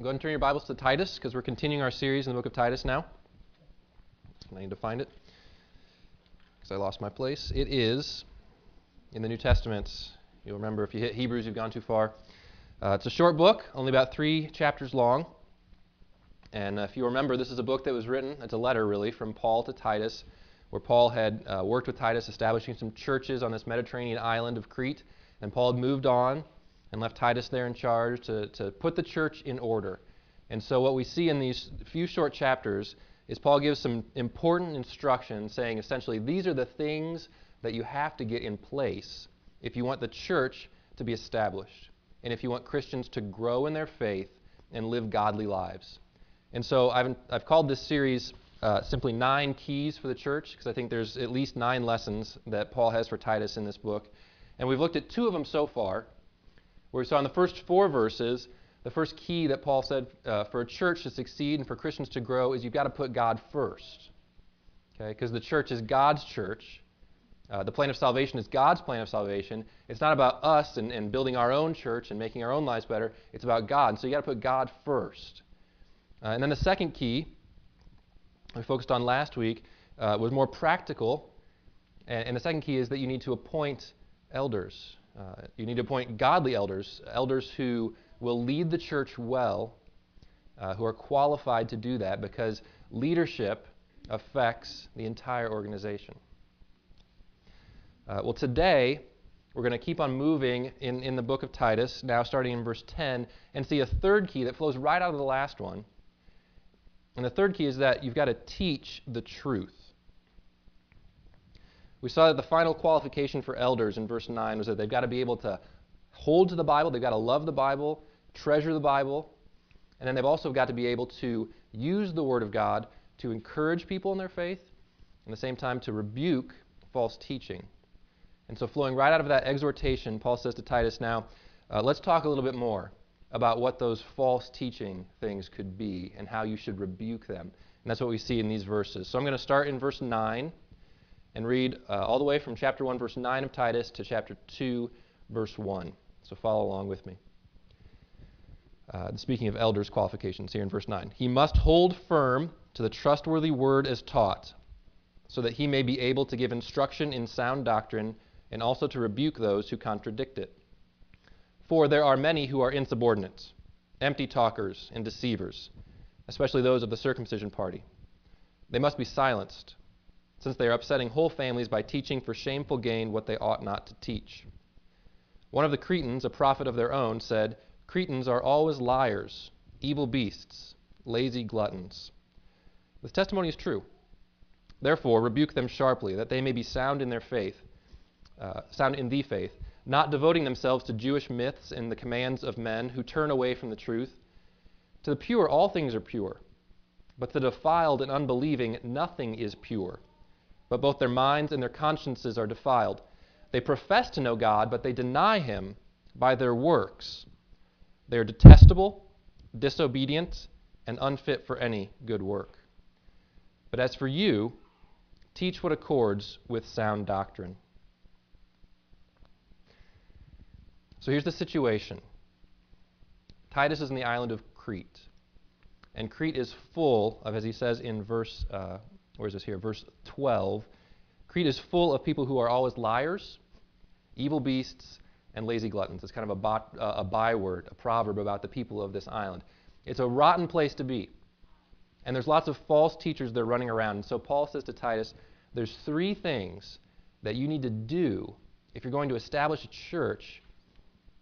Go ahead and turn your Bibles to Titus because we're continuing our series in the book of Titus now. I need to find it because I lost my place. It is in the New Testament. You'll remember if you hit Hebrews, you've gone too far. Uh, it's a short book, only about three chapters long. And uh, if you remember, this is a book that was written, it's a letter really, from Paul to Titus, where Paul had uh, worked with Titus establishing some churches on this Mediterranean island of Crete. And Paul had moved on and left Titus there in charge to, to put the church in order. And so, what we see in these few short chapters is Paul gives some important instructions saying essentially, these are the things that you have to get in place if you want the church to be established and if you want Christians to grow in their faith and live godly lives. And so, I've, I've called this series uh, simply Nine Keys for the Church because I think there's at least nine lessons that Paul has for Titus in this book. And we've looked at two of them so far where we saw in the first four verses, the first key that Paul said uh, for a church to succeed and for Christians to grow is you've got to put God first. Okay? Because the church is God's church. Uh, the plan of salvation is God's plan of salvation. It's not about us and, and building our own church and making our own lives better. It's about God. And so you've got to put God first. Uh, and then the second key we focused on last week uh, was more practical. And, and the second key is that you need to appoint elders. Uh, you need to appoint godly elders, elders who will lead the church well, uh, who are qualified to do that because leadership affects the entire organization. Uh, well, today we're going to keep on moving in, in the book of Titus, now starting in verse 10, and see a third key that flows right out of the last one. And the third key is that you've got to teach the truth. We saw that the final qualification for elders in verse 9 was that they've got to be able to hold to the Bible, they've got to love the Bible, treasure the Bible, and then they've also got to be able to use the Word of God to encourage people in their faith, and at the same time to rebuke false teaching. And so, flowing right out of that exhortation, Paul says to Titus, now uh, let's talk a little bit more about what those false teaching things could be and how you should rebuke them. And that's what we see in these verses. So I'm going to start in verse 9 and read uh, all the way from chapter 1, verse 9 of Titus to chapter 2, verse 1. So follow along with me. Uh, speaking of elders' qualifications here in verse 9. He must hold firm to the trustworthy word as taught, so that he may be able to give instruction in sound doctrine and also to rebuke those who contradict it. For there are many who are insubordinate, empty talkers, and deceivers, especially those of the circumcision party. They must be silenced since they are upsetting whole families by teaching for shameful gain what they ought not to teach. One of the Cretans, a prophet of their own, said, Cretans are always liars, evil beasts, lazy gluttons. This testimony is true. Therefore, rebuke them sharply, that they may be sound in their faith, uh, sound in the faith, not devoting themselves to Jewish myths and the commands of men who turn away from the truth. To the pure, all things are pure, but to the defiled and unbelieving, nothing is pure but both their minds and their consciences are defiled. They profess to know God, but they deny Him by their works. They are detestable, disobedient, and unfit for any good work. But as for you, teach what accords with sound doctrine. So here's the situation Titus is in the island of Crete. And Crete is full of, as he says in verse uh, where is this here? Verse 12. Crete is full of people who are always liars, evil beasts, and lazy gluttons. It's kind of a, bot, uh, a byword, a proverb about the people of this island. It's a rotten place to be. And there's lots of false teachers that are running around. And so Paul says to Titus, there's three things that you need to do if you're going to establish a church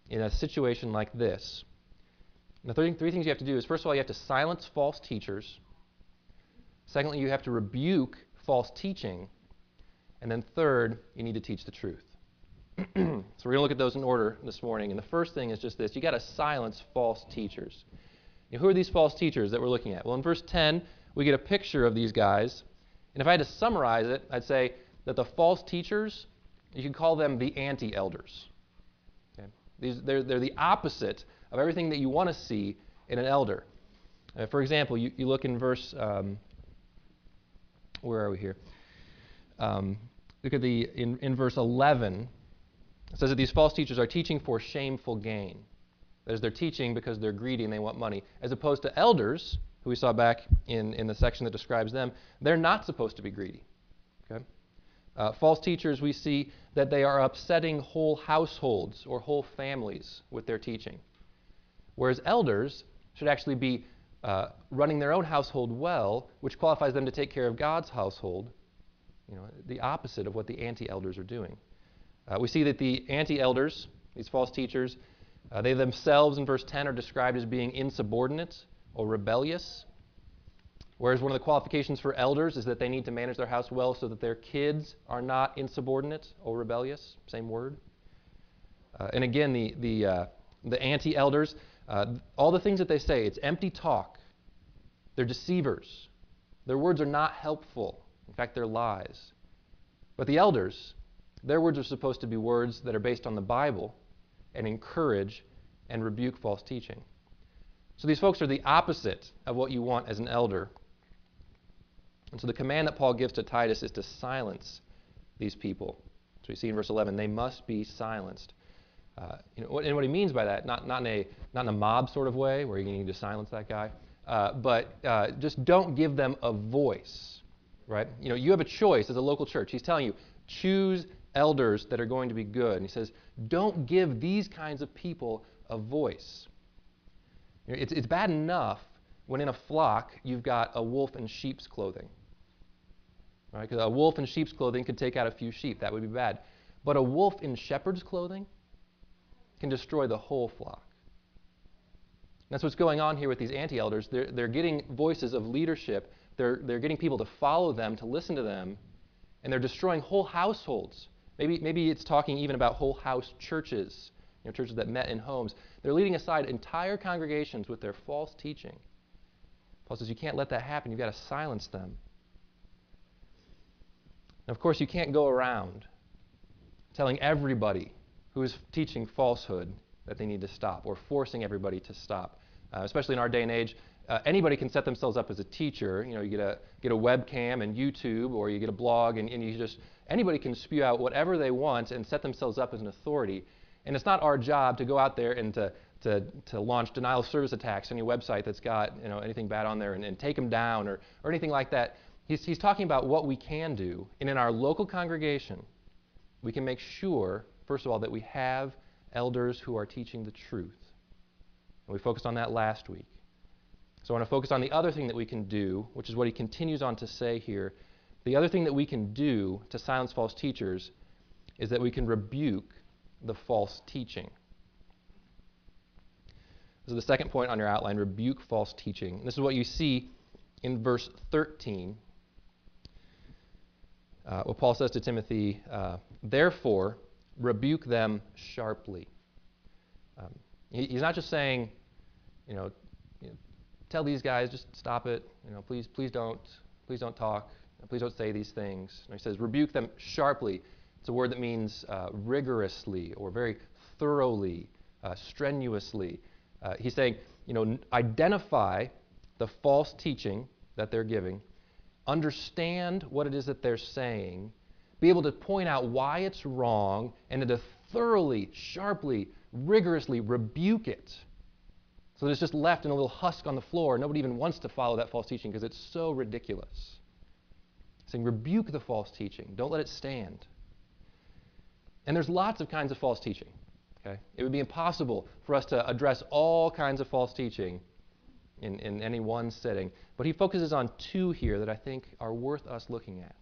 in a situation like this. And the three, three things you have to do is first of all, you have to silence false teachers. Secondly, you have to rebuke false teaching. And then third, you need to teach the truth. so we're going to look at those in order this morning. And the first thing is just this you got to silence false teachers. Now, who are these false teachers that we're looking at? Well, in verse 10, we get a picture of these guys. And if I had to summarize it, I'd say that the false teachers, you could call them the anti elders. Okay? These, they're, they're the opposite of everything that you want to see in an elder. Uh, for example, you, you look in verse um, where are we here? Um, look at the in, in verse 11. It says that these false teachers are teaching for shameful gain. That is, they're teaching because they're greedy and they want money. As opposed to elders, who we saw back in, in the section that describes them, they're not supposed to be greedy. Okay? Uh, false teachers, we see that they are upsetting whole households or whole families with their teaching. Whereas elders should actually be uh, running their own household well, which qualifies them to take care of God's household, you know, the opposite of what the anti elders are doing. Uh, we see that the anti elders, these false teachers, uh, they themselves in verse 10 are described as being insubordinate or rebellious. Whereas one of the qualifications for elders is that they need to manage their house well so that their kids are not insubordinate or rebellious. Same word. Uh, and again, the, the, uh, the anti elders, uh, all the things that they say, it's empty talk. They're deceivers. Their words are not helpful. In fact, they're lies. But the elders, their words are supposed to be words that are based on the Bible and encourage and rebuke false teaching. So these folks are the opposite of what you want as an elder. And so the command that Paul gives to Titus is to silence these people. So we see in verse 11, they must be silenced. Uh, you know, and what he means by that, not, not, in a, not in a mob sort of way where you need to silence that guy, uh, but uh, just don't give them a voice, right? You know, you have a choice as a local church. He's telling you, choose elders that are going to be good. And he says, don't give these kinds of people a voice. You know, it's, it's bad enough when in a flock you've got a wolf in sheep's clothing. Right? Because a wolf in sheep's clothing could take out a few sheep. That would be bad. But a wolf in shepherd's clothing can destroy the whole flock. That's what's going on here with these anti elders. They're, they're getting voices of leadership, they're, they're getting people to follow them, to listen to them, and they're destroying whole households. Maybe, maybe it's talking even about whole house churches, you know, churches that met in homes. They're leading aside entire congregations with their false teaching. Paul says you can't let that happen. You've got to silence them. Of course, you can't go around telling everybody who is teaching falsehood that they need to stop or forcing everybody to stop. Uh, especially in our day and age, uh, anybody can set themselves up as a teacher. You know, you get a get a webcam and YouTube, or you get a blog, and, and you just anybody can spew out whatever they want and set themselves up as an authority. And it's not our job to go out there and to to, to launch denial of service attacks on your website that's got you know anything bad on there and, and take them down or, or anything like that. He's, he's talking about what we can do, and in our local congregation, we can make sure, first of all, that we have elders who are teaching the truth. And we focused on that last week. So I want to focus on the other thing that we can do, which is what he continues on to say here. The other thing that we can do to silence false teachers is that we can rebuke the false teaching. This is the second point on your outline rebuke false teaching. This is what you see in verse 13. Uh, what Paul says to Timothy, uh, therefore, rebuke them sharply. Um, he, he's not just saying, you know, tell these guys just stop it. You know, please, please don't, please don't talk. Please don't say these things. He says, rebuke them sharply. It's a word that means uh, rigorously or very thoroughly, uh, strenuously. Uh, he's saying, you know, identify the false teaching that they're giving, understand what it is that they're saying, be able to point out why it's wrong, and then to thoroughly, sharply, rigorously rebuke it so that it's just left in a little husk on the floor. Nobody even wants to follow that false teaching because it's so ridiculous. Saying, rebuke the false teaching. Don't let it stand. And there's lots of kinds of false teaching. Okay? It would be impossible for us to address all kinds of false teaching in, in any one sitting. But he focuses on two here that I think are worth us looking at.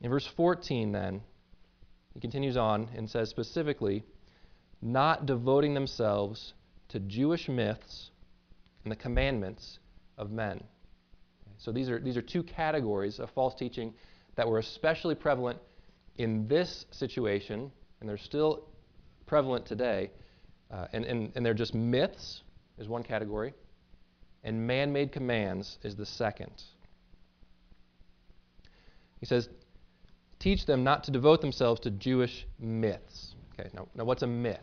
In verse 14, then, he continues on and says specifically, not devoting themselves to Jewish myths and the commandments of men. So these are, these are two categories of false teaching that were especially prevalent in this situation, and they're still prevalent today. Uh, and, and, and they're just myths, is one category, and man made commands is the second. He says, teach them not to devote themselves to Jewish myths. Okay, now, now what's a myth?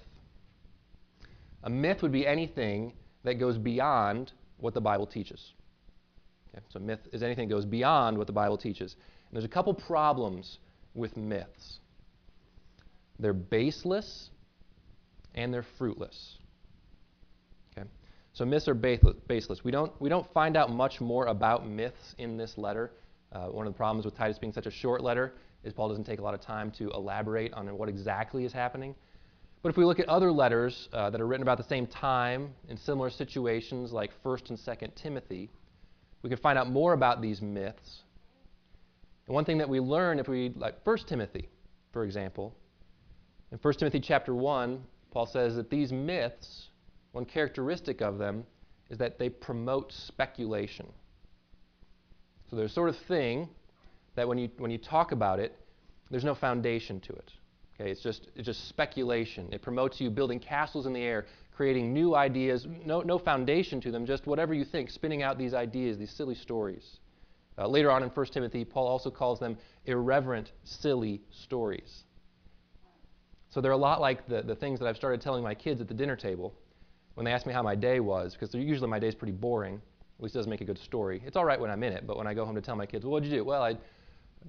A myth would be anything that goes beyond what the Bible teaches. Okay, so myth is anything that goes beyond what the Bible teaches. And there's a couple problems with myths. They're baseless and they're fruitless. Okay? So myths are baseless. We don't, we don't find out much more about myths in this letter. Uh, one of the problems with Titus being such a short letter is Paul doesn't take a lot of time to elaborate on what exactly is happening. But if we look at other letters uh, that are written about the same time in similar situations, like 1st and 2nd Timothy, we can find out more about these myths. And one thing that we learn if we read, like 1 Timothy, for example, in 1 Timothy chapter 1, Paul says that these myths, one characteristic of them is that they promote speculation. So there's a sort of thing that when you, when you talk about it, there's no foundation to it. Okay, it's just, it's just speculation. It promotes you building castles in the air, creating new ideas, no, no foundation to them, just whatever you think, spinning out these ideas, these silly stories. Uh, later on in 1 Timothy, Paul also calls them irreverent, silly stories. So they're a lot like the, the things that I've started telling my kids at the dinner table when they ask me how my day was, because usually my day is pretty boring. At least it doesn't make a good story. It's all right when I'm in it, but when I go home to tell my kids, well, what'd you do? Well, I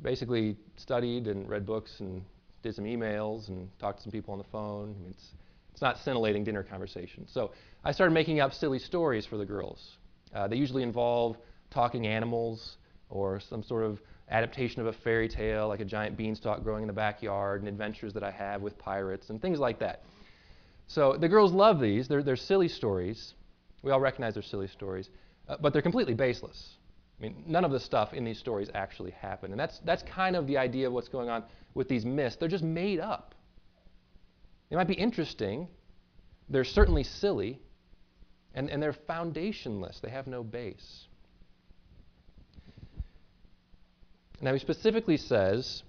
basically studied and read books and did some emails and talked to some people on the phone. I mean, it's, it's not scintillating dinner conversation. So I started making up silly stories for the girls. Uh, they usually involve talking animals or some sort of adaptation of a fairy tale, like a giant beanstalk growing in the backyard, and adventures that I have with pirates and things like that. So the girls love these. They're, they're silly stories. We all recognize they're silly stories, uh, but they're completely baseless. I mean, none of the stuff in these stories actually happened. And that's, that's kind of the idea of what's going on with these myths. They're just made up. They might be interesting, they're certainly silly, and, and they're foundationless. They have no base. Now, he specifically says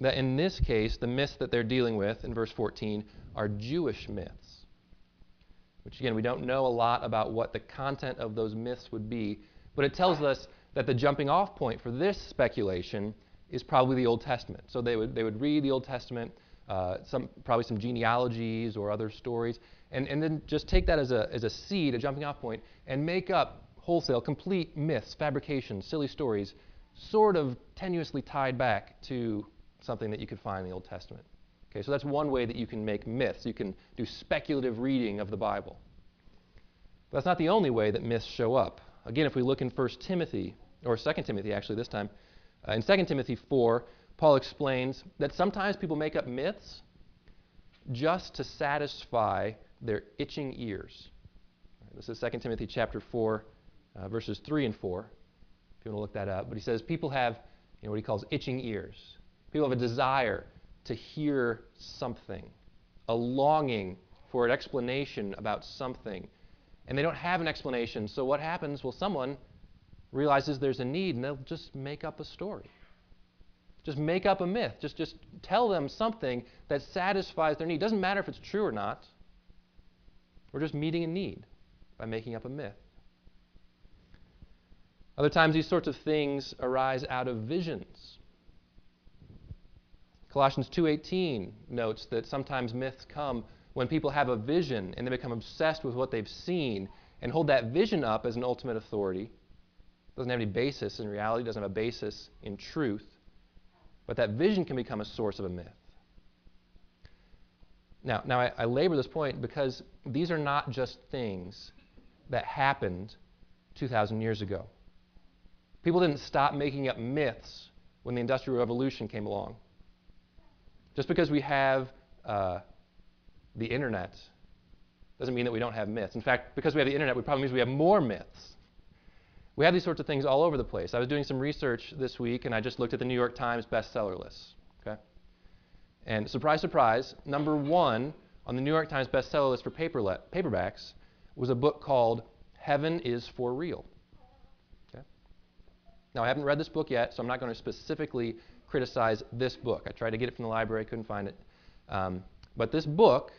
that in this case, the myths that they're dealing with in verse 14 are Jewish myths. Which, again, we don't know a lot about what the content of those myths would be, but it tells us that the jumping off point for this speculation is probably the Old Testament. So they would, they would read the Old Testament, uh, some, probably some genealogies or other stories, and, and then just take that as a, as a seed, a jumping off point, and make up wholesale, complete myths, fabrications, silly stories, sort of tenuously tied back to something that you could find in the Old Testament. Okay, so that's one way that you can make myths. You can do speculative reading of the Bible. But that's not the only way that myths show up. Again, if we look in 1 Timothy, or 2 Timothy actually this time, uh, in 2 Timothy 4, Paul explains that sometimes people make up myths just to satisfy their itching ears. This is 2 Timothy chapter 4, uh, verses 3 and 4, if you want to look that up. But he says people have you know, what he calls itching ears. People have a desire to hear something, a longing for an explanation about something and they don't have an explanation. So what happens? Well, someone realizes there's a need and they'll just make up a story. Just make up a myth. Just, just tell them something that satisfies their need. Doesn't matter if it's true or not. We're just meeting a need by making up a myth. Other times, these sorts of things arise out of visions. Colossians 2:18 notes that sometimes myths come when people have a vision and they become obsessed with what they've seen and hold that vision up as an ultimate authority, doesn't have any basis in reality, doesn't have a basis in truth, but that vision can become a source of a myth. Now, now I, I labor this point because these are not just things that happened 2,000 years ago. People didn't stop making up myths when the Industrial Revolution came along. Just because we have uh, the internet doesn't mean that we don't have myths. In fact, because we have the internet, it probably means we have more myths. We have these sorts of things all over the place. I was doing some research this week, and I just looked at the New York Times bestseller list. Okay? And surprise, surprise, number one on the New York Times bestseller list for paperlet, paperbacks was a book called Heaven is for Real. Okay? Now, I haven't read this book yet, so I'm not going to specifically criticize this book. I tried to get it from the library, couldn't find it. Um, but this book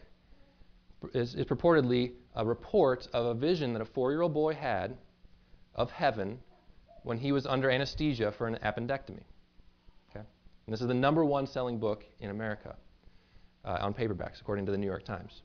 is, is purportedly a report of a vision that a four year old boy had of heaven when he was under anesthesia for an appendectomy. Okay? And this is the number one selling book in America uh, on paperbacks, according to the New York Times.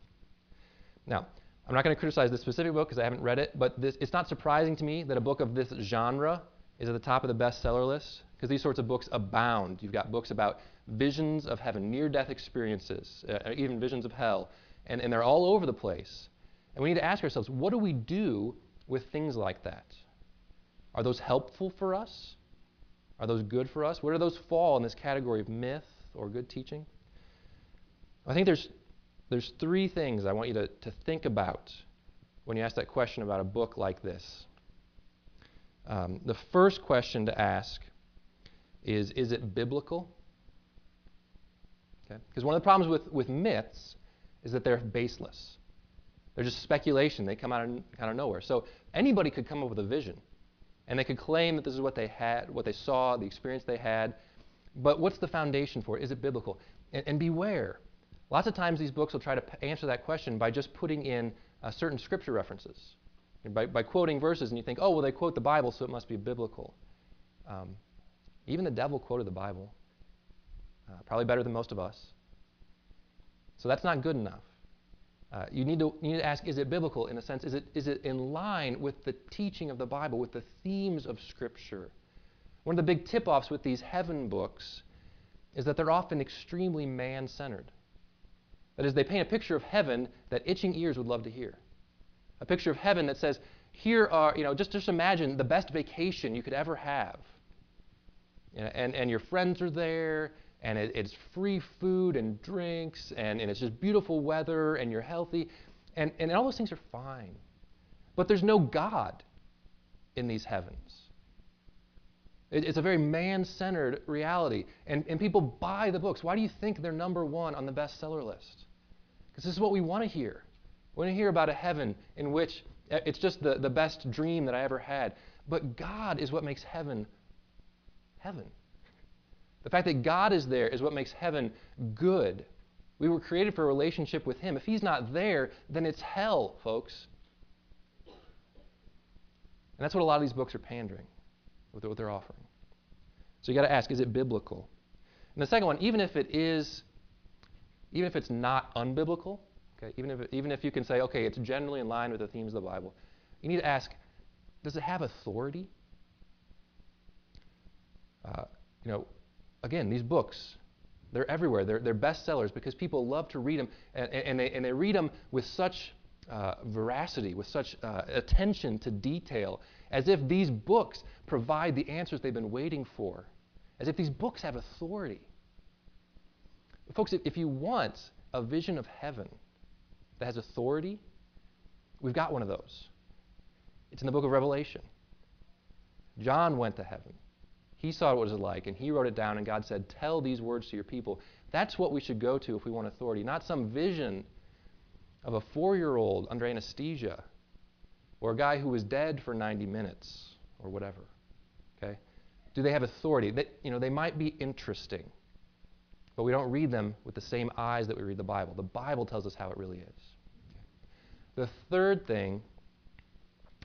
Now, I'm not going to criticize this specific book because I haven't read it, but this, it's not surprising to me that a book of this genre is at the top of the bestseller list because these sorts of books abound. You've got books about visions of heaven, near death experiences, uh, even visions of hell, and, and they're all over the place. And we need to ask ourselves what do we do with things like that? Are those helpful for us? Are those good for us? Where do those fall in this category of myth or good teaching? I think there's, there's three things I want you to, to think about when you ask that question about a book like this. Um, the first question to ask is Is it biblical? Okay? Because one of the problems with, with myths is that they're baseless. They're just speculation. They come out of, out of nowhere. So anybody could come up with a vision, and they could claim that this is what they had, what they saw, the experience they had. But what's the foundation for it? Is it biblical? And, and beware. Lots of times these books will try to p- answer that question by just putting in uh, certain scripture references, by, by quoting verses, and you think, oh, well, they quote the Bible, so it must be biblical. Um, even the devil quoted the Bible, uh, probably better than most of us. So that's not good enough. Uh, you, need to, you need to ask is it biblical in a sense? Is it, is it in line with the teaching of the Bible, with the themes of Scripture? One of the big tip offs with these heaven books is that they're often extremely man centered. That is, they paint a picture of heaven that itching ears would love to hear. A picture of heaven that says, here are, you know, just, just imagine the best vacation you could ever have. And, and your friends are there, and it, it's free food and drinks, and, and it's just beautiful weather, and you're healthy, and, and all those things are fine. But there's no God in these heavens. It, it's a very man centered reality, and, and people buy the books. Why do you think they're number one on the bestseller list? Because this is what we want to hear. We want to hear about a heaven in which uh, it's just the, the best dream that I ever had. But God is what makes heaven heaven. The fact that God is there is what makes heaven good. We were created for a relationship with Him. If He's not there, then it's hell, folks. And that's what a lot of these books are pandering with what they're offering. So you got to ask, is it biblical? And the second one, even if it is, even if it's not unbiblical, okay, even if, even if you can say, okay, it's generally in line with the themes of the Bible, you need to ask, does it have authority? Uh, you know, again, these books, they're everywhere. They're, they're bestsellers because people love to read them, and, and, they, and they read them with such uh, veracity, with such uh, attention to detail, as if these books provide the answers they've been waiting for, as if these books have authority. Folks, if, if you want a vision of heaven that has authority, we've got one of those. It's in the book of Revelation. John went to heaven. He saw what it was like, and he wrote it down, and God said, Tell these words to your people. That's what we should go to if we want authority, not some vision of a four year old under anesthesia or a guy who was dead for 90 minutes or whatever. Okay? Do they have authority? They, you know, they might be interesting, but we don't read them with the same eyes that we read the Bible. The Bible tells us how it really is. Okay. The third thing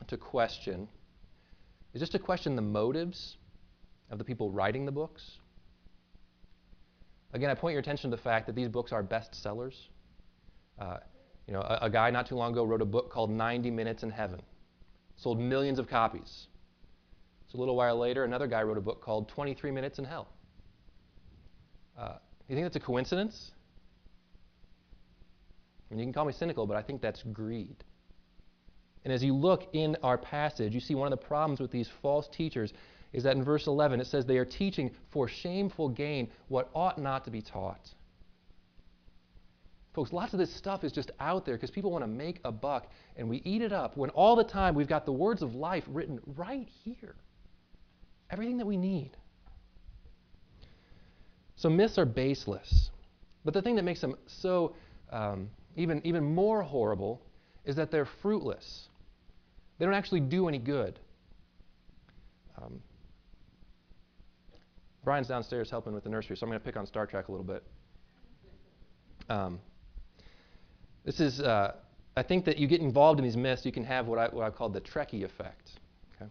to question is just to question the motives of the people writing the books. Again, I point your attention to the fact that these books are bestsellers. Uh, you know, a, a, guy not too long ago wrote a book called 90 Minutes in Heaven, sold millions of copies. So a little while later, another guy wrote a book called 23 Minutes in Hell. Uh, you think that's a coincidence? I mean, you can call me cynical, but I think that's greed. And as you look in our passage, you see one of the problems with these false teachers is that in verse 11 it says they are teaching for shameful gain what ought not to be taught. Folks, lots of this stuff is just out there because people want to make a buck and we eat it up when all the time we've got the words of life written right here. Everything that we need. So myths are baseless. But the thing that makes them so um, even, even more horrible is that they're fruitless. They don't actually do any good. Um, Brian's downstairs helping with the nursery, so I'm going to pick on Star Trek a little bit. Um, this is, uh, I think that you get involved in these myths, you can have what I, what I call the Trekkie effect. Okay?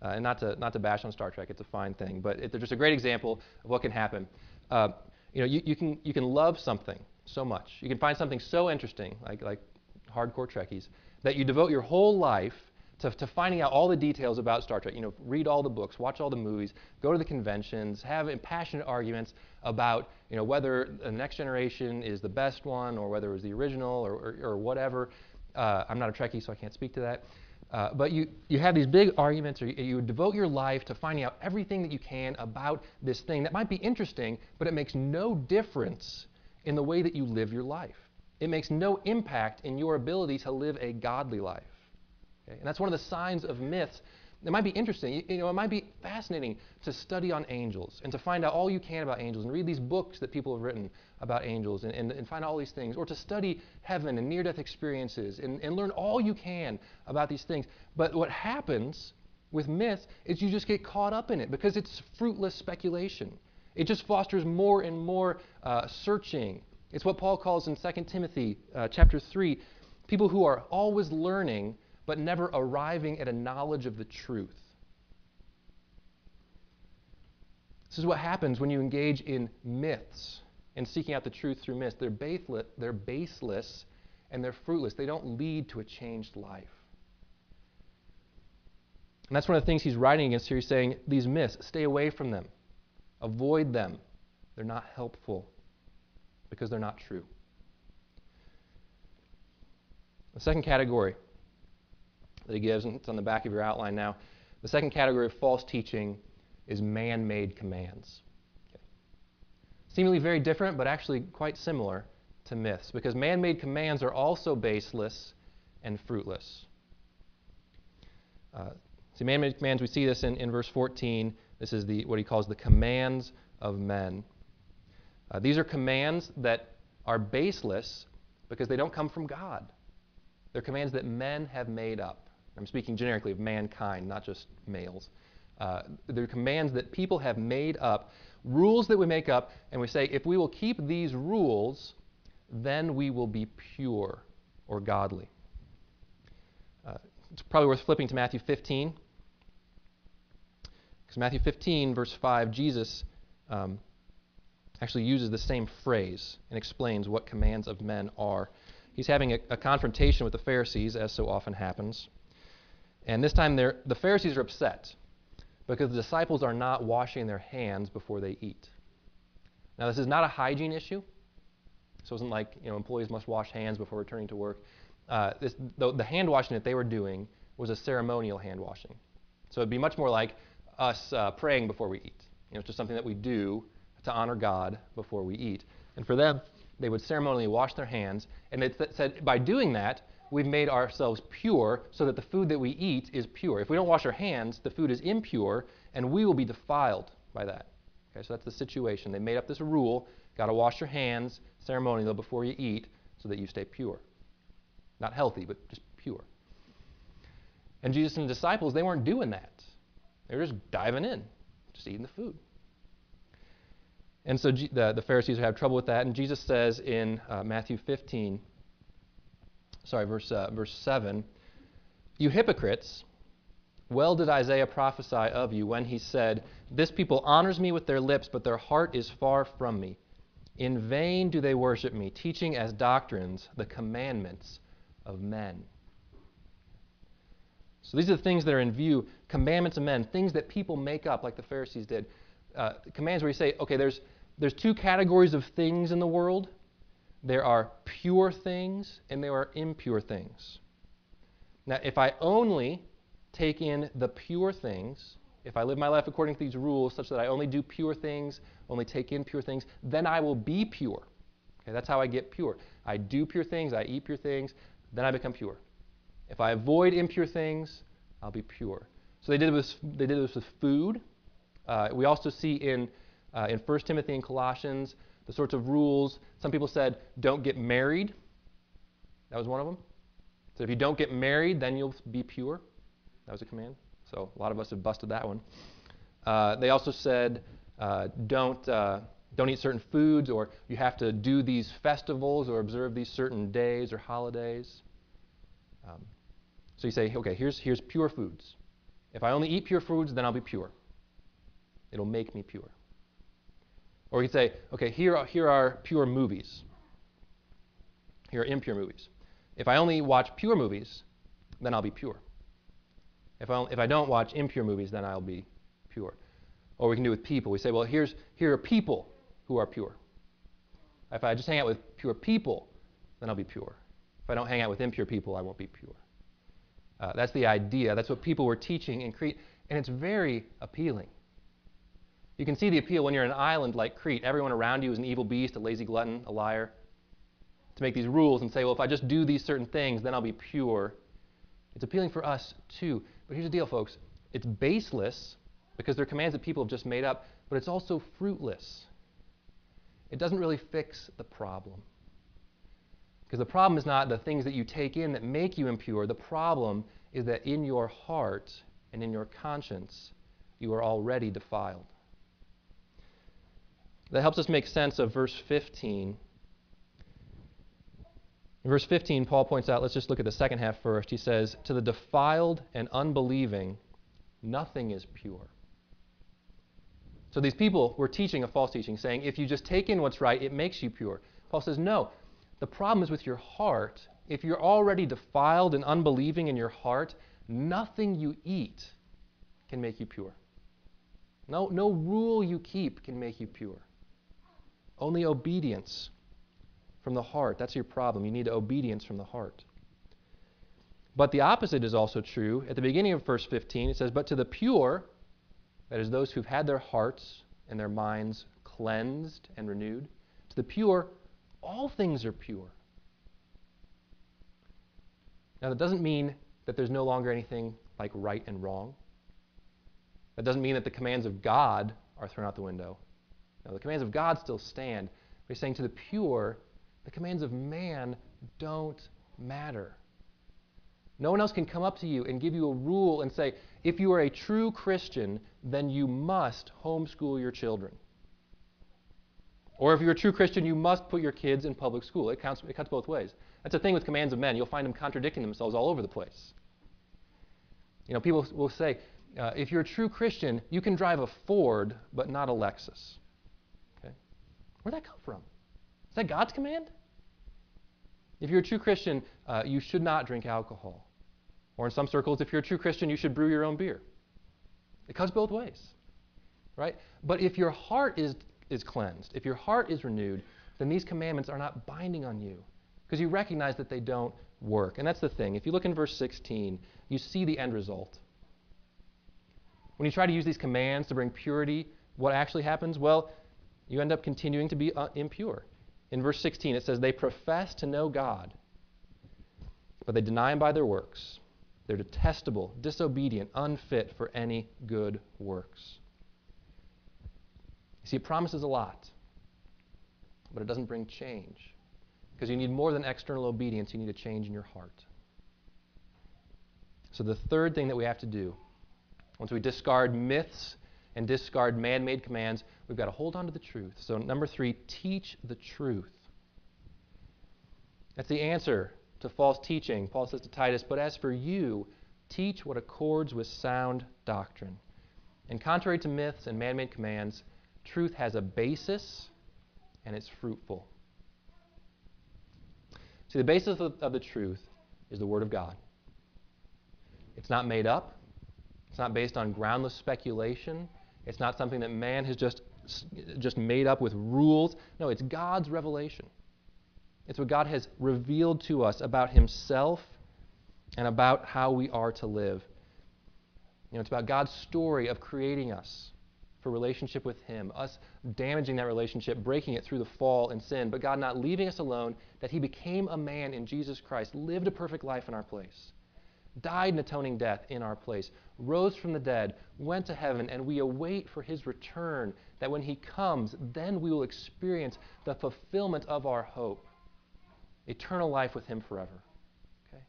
Uh, and not to, not to bash on Star Trek, it's a fine thing, but it, they're just a great example of what can happen. Uh, you know, you, you, can, you can love something so much. You can find something so interesting, like, like hardcore Trekkies, that you devote your whole life to, to finding out all the details about Star Trek. You know, read all the books, watch all the movies, go to the conventions, have impassioned arguments about you know whether the next generation is the best one or whether it was the original or, or, or whatever. Uh, I'm not a Trekkie, so I can't speak to that. Uh, but you, you have these big arguments, or you, you devote your life to finding out everything that you can about this thing that might be interesting, but it makes no difference in the way that you live your life. It makes no impact in your ability to live a godly life. And that's one of the signs of myths. It might be interesting. You, you, know, it might be fascinating to study on angels and to find out all you can about angels and read these books that people have written about angels and, and, and find out all these things, or to study heaven and near death experiences and, and learn all you can about these things. But what happens with myths is you just get caught up in it because it's fruitless speculation. It just fosters more and more uh, searching. It's what Paul calls in 2 Timothy uh, chapter 3 people who are always learning but never arriving at a knowledge of the truth. This is what happens when you engage in myths and seeking out the truth through myths. They're, baseless, they're baseless and they're fruitless. They don't lead to a changed life. And that's one of the things he's writing against here. He's saying these myths, stay away from them, avoid them. They're not helpful because they're not true. The second category that he gives, and it's on the back of your outline now. The second category of false teaching is man made commands. Okay. Seemingly very different, but actually quite similar to myths, because man made commands are also baseless and fruitless. Uh, see, man made commands, we see this in, in verse 14. This is the, what he calls the commands of men. Uh, these are commands that are baseless because they don't come from God. They're commands that men have made up. I'm speaking generically of mankind, not just males. Uh, they're commands that people have made up, rules that we make up, and we say, if we will keep these rules, then we will be pure or godly. Uh, it's probably worth flipping to Matthew 15. Because Matthew 15, verse 5, Jesus um, actually uses the same phrase and explains what commands of men are. He's having a, a confrontation with the Pharisees, as so often happens. And this time the Pharisees are upset because the disciples are not washing their hands before they eat. Now, this is not a hygiene issue. So it wasn't like you know employees must wash hands before returning to work. Uh, this, the, the, hand washing that they were doing was a ceremonial hand washing. So it'd be much more like us uh, praying before we eat. You know, it's just something that we do to honor God before we eat. And for them, they would ceremonially wash their hands, and it said by doing that, we've made ourselves pure so that the food that we eat is pure. If we don't wash our hands, the food is impure, and we will be defiled by that. Okay, so that's the situation. They made up this rule got to wash your hands ceremonially before you eat so that you stay pure. Not healthy, but just pure. And Jesus and the disciples, they weren't doing that. They were just diving in, just eating the food. And so the, the Pharisees have trouble with that. And Jesus says in uh, Matthew 15, sorry, verse, uh, verse 7 You hypocrites, well did Isaiah prophesy of you when he said, This people honors me with their lips, but their heart is far from me. In vain do they worship me, teaching as doctrines the commandments of men. So these are the things that are in view commandments of men, things that people make up, like the Pharisees did. Uh, commands where you say, okay, there's, there's two categories of things in the world there are pure things and there are impure things. Now, if I only take in the pure things, if I live my life according to these rules such that I only do pure things, only take in pure things, then I will be pure. Okay, that's how I get pure. I do pure things, I eat pure things, then I become pure. If I avoid impure things, I'll be pure. So they did this, they did this with food. Uh, we also see in, uh, in 1 Timothy and Colossians the sorts of rules. Some people said, don't get married. That was one of them. So if you don't get married, then you'll be pure. That was a command. So a lot of us have busted that one. Uh, they also said, uh, don't, uh, don't eat certain foods, or you have to do these festivals or observe these certain days or holidays. Um, so you say, okay, here's, here's pure foods. If I only eat pure foods, then I'll be pure. It'll make me pure. Or we could say, okay, here are, here are pure movies. Here are impure movies. If I only watch pure movies, then I'll be pure. If I, if I don't watch impure movies, then I'll be pure. Or we can do with people. We say, well, here's, here are people who are pure. If I just hang out with pure people, then I'll be pure. If I don't hang out with impure people, I won't be pure. Uh, that's the idea. That's what people were teaching in Crete, and it's very appealing. You can see the appeal when you're an island like Crete. Everyone around you is an evil beast, a lazy glutton, a liar. To make these rules and say, well, if I just do these certain things, then I'll be pure. It's appealing for us too. But here's the deal, folks it's baseless because they're commands that people have just made up, but it's also fruitless. It doesn't really fix the problem. Because the problem is not the things that you take in that make you impure. The problem is that in your heart and in your conscience, you are already defiled. That helps us make sense of verse 15. In verse 15, Paul points out, let's just look at the second half first. He says, To the defiled and unbelieving, nothing is pure. So these people were teaching a false teaching, saying, if you just take in what's right, it makes you pure. Paul says, no, the problem is with your heart. If you're already defiled and unbelieving in your heart, nothing you eat can make you pure. No, no rule you keep can make you pure. Only obedience from the heart. That's your problem. You need obedience from the heart. But the opposite is also true. At the beginning of verse 15, it says, But to the pure, that is, those who've had their hearts and their minds cleansed and renewed, to the pure, all things are pure. Now, that doesn't mean that there's no longer anything like right and wrong. That doesn't mean that the commands of God are thrown out the window. No, the commands of God still stand. But he's saying to the pure, the commands of man don't matter. No one else can come up to you and give you a rule and say, if you are a true Christian, then you must homeschool your children. Or if you're a true Christian, you must put your kids in public school. It, counts, it cuts both ways. That's the thing with commands of men. You'll find them contradicting themselves all over the place. You know, people will say, uh, if you're a true Christian, you can drive a Ford, but not a Lexus. Where'd that come from? Is that God's command? If you're a true Christian, uh, you should not drink alcohol. Or in some circles, if you're a true Christian, you should brew your own beer. It cuts both ways. Right? But if your heart is is cleansed, if your heart is renewed, then these commandments are not binding on you because you recognize that they don't work. And that's the thing. If you look in verse 16, you see the end result. When you try to use these commands to bring purity, what actually happens? Well, you end up continuing to be uh, impure. In verse 16, it says, They profess to know God, but they deny Him by their works. They're detestable, disobedient, unfit for any good works. You see, it promises a lot, but it doesn't bring change. Because you need more than external obedience, you need a change in your heart. So, the third thing that we have to do, once we discard myths and discard man made commands, we've got to hold on to the truth. So, number three, teach the truth. That's the answer to false teaching. Paul says to Titus, But as for you, teach what accords with sound doctrine. And contrary to myths and man made commands, Truth has a basis and it's fruitful. See, the basis of, of the truth is the Word of God. It's not made up, it's not based on groundless speculation, it's not something that man has just, just made up with rules. No, it's God's revelation. It's what God has revealed to us about Himself and about how we are to live. You know, it's about God's story of creating us for relationship with Him, us damaging that relationship, breaking it through the fall and sin, but God not leaving us alone, that He became a man in Jesus Christ, lived a perfect life in our place, died an atoning death in our place, rose from the dead, went to heaven, and we await for His return, that when He comes, then we will experience the fulfillment of our hope eternal life with Him forever. Okay?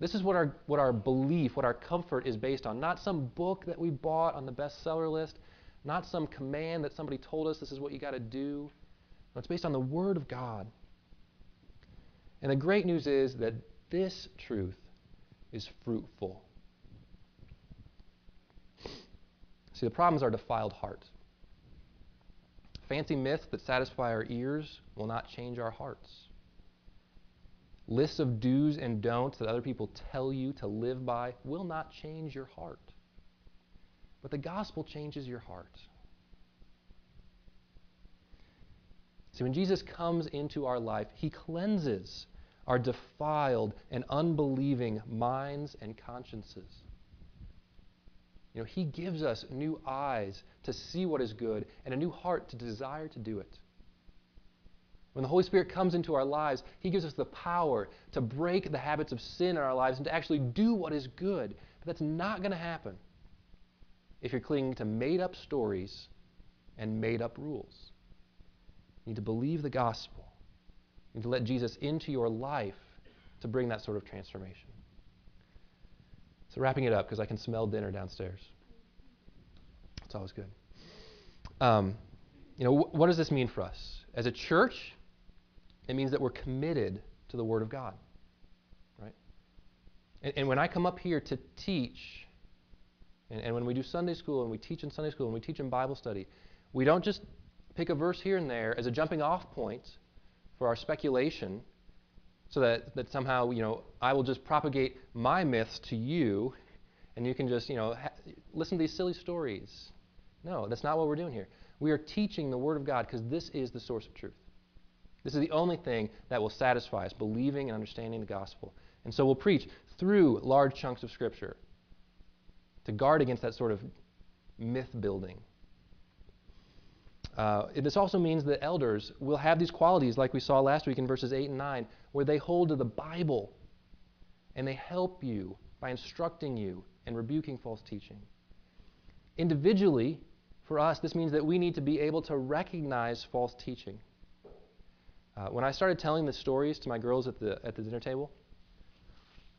This is what our, what our belief, what our comfort is based on. Not some book that we bought on the bestseller list, not some command that somebody told us this is what you got to do. No, it's based on the Word of God. And the great news is that this truth is fruitful. See, the problem is our defiled heart. Fancy myths that satisfy our ears will not change our hearts. lists of do's and don'ts that other people tell you to live by will not change your heart. But the gospel changes your heart. See, when Jesus comes into our life, he cleanses our defiled and unbelieving minds and consciences. You know, he gives us new eyes to see what is good and a new heart to desire to do it. When the Holy Spirit comes into our lives, He gives us the power to break the habits of sin in our lives and to actually do what is good. But that's not going to happen if you're clinging to made up stories and made up rules. You need to believe the gospel. Need to let Jesus into your life to bring that sort of transformation. So, wrapping it up, because I can smell dinner downstairs. It's always good. Um, you know, wh- what does this mean for us? As a church, it means that we're committed to the Word of God. Right? And, and when I come up here to teach, and, and when we do Sunday school and we teach in Sunday school and we teach in Bible study, we don't just pick a verse here and there as a jumping off point for our speculation so that, that somehow, you know, I will just propagate my myths to you and you can just, you know, listen to these silly stories. No, that's not what we're doing here. We are teaching the Word of God because this is the source of truth. This is the only thing that will satisfy us, believing and understanding the gospel. And so we'll preach through large chunks of Scripture to guard against that sort of myth building. Uh, this also means that elders will have these qualities, like we saw last week in verses 8 and 9, where they hold to the Bible and they help you by instructing you and rebuking false teaching. Individually, for us, this means that we need to be able to recognize false teaching. Uh, when I started telling the stories to my girls at the, at the dinner table,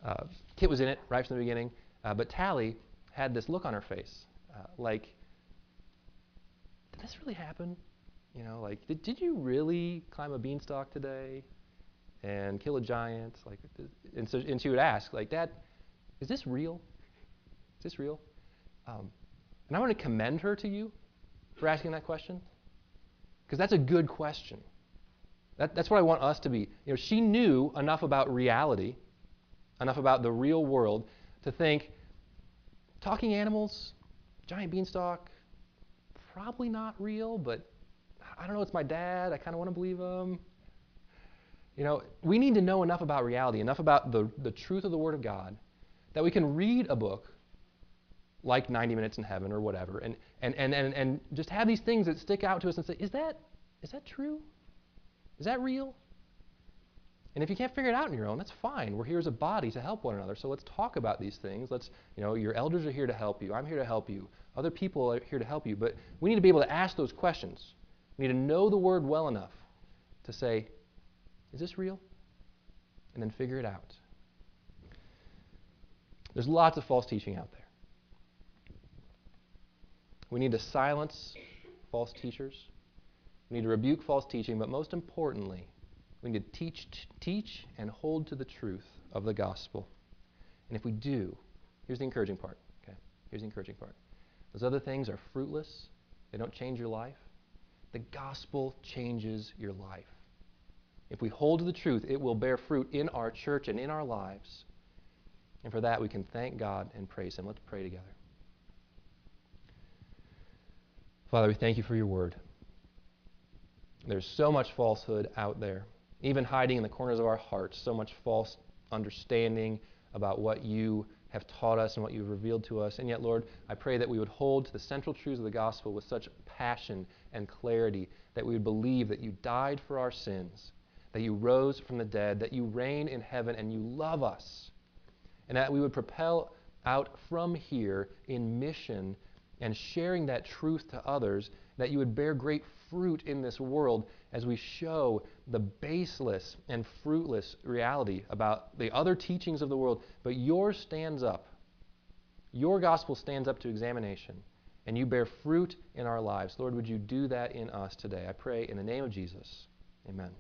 uh, Kit was in it right from the beginning, uh, but Tally had this look on her face, uh, like, did this really happen? You know, like, did, did you really climb a beanstalk today and kill a giant? Like, and so, and she would ask, like, Dad, is this real? Is this real? Um, and I want to commend her to you for asking that question, because that's a good question. That, that's what I want us to be. You know, she knew enough about reality, enough about the real world, to think talking animals, giant beanstalk, probably not real, but I don't know, it's my dad. I kind of want to believe him. You know, we need to know enough about reality, enough about the, the truth of the Word of God, that we can read a book like 90 Minutes in Heaven or whatever, and, and, and, and, and just have these things that stick out to us and say, is that, is that true? Is that real? And if you can't figure it out on your own, that's fine. We're here as a body to help one another. So let's talk about these things. Let's, you know, your elders are here to help you. I'm here to help you. Other people are here to help you. But we need to be able to ask those questions. We need to know the word well enough to say, is this real? And then figure it out. There's lots of false teaching out there. We need to silence false teachers. We need to rebuke false teaching, but most importantly, we need to teach, teach and hold to the truth of the gospel. And if we do, here's the encouraging part. Okay, here's the encouraging part. Those other things are fruitless. They don't change your life. The gospel changes your life. If we hold to the truth, it will bear fruit in our church and in our lives. And for that, we can thank God and praise Him. Let's pray together. Father, we thank you for your word. There's so much falsehood out there, even hiding in the corners of our hearts, so much false understanding about what you have taught us and what you've revealed to us. And yet, Lord, I pray that we would hold to the central truths of the gospel with such passion and clarity that we would believe that you died for our sins, that you rose from the dead, that you reign in heaven, and you love us. And that we would propel out from here in mission and sharing that truth to others, that you would bear great fruit in this world as we show the baseless and fruitless reality about the other teachings of the world. But yours stands up. Your gospel stands up to examination, and you bear fruit in our lives. Lord, would you do that in us today? I pray in the name of Jesus. Amen.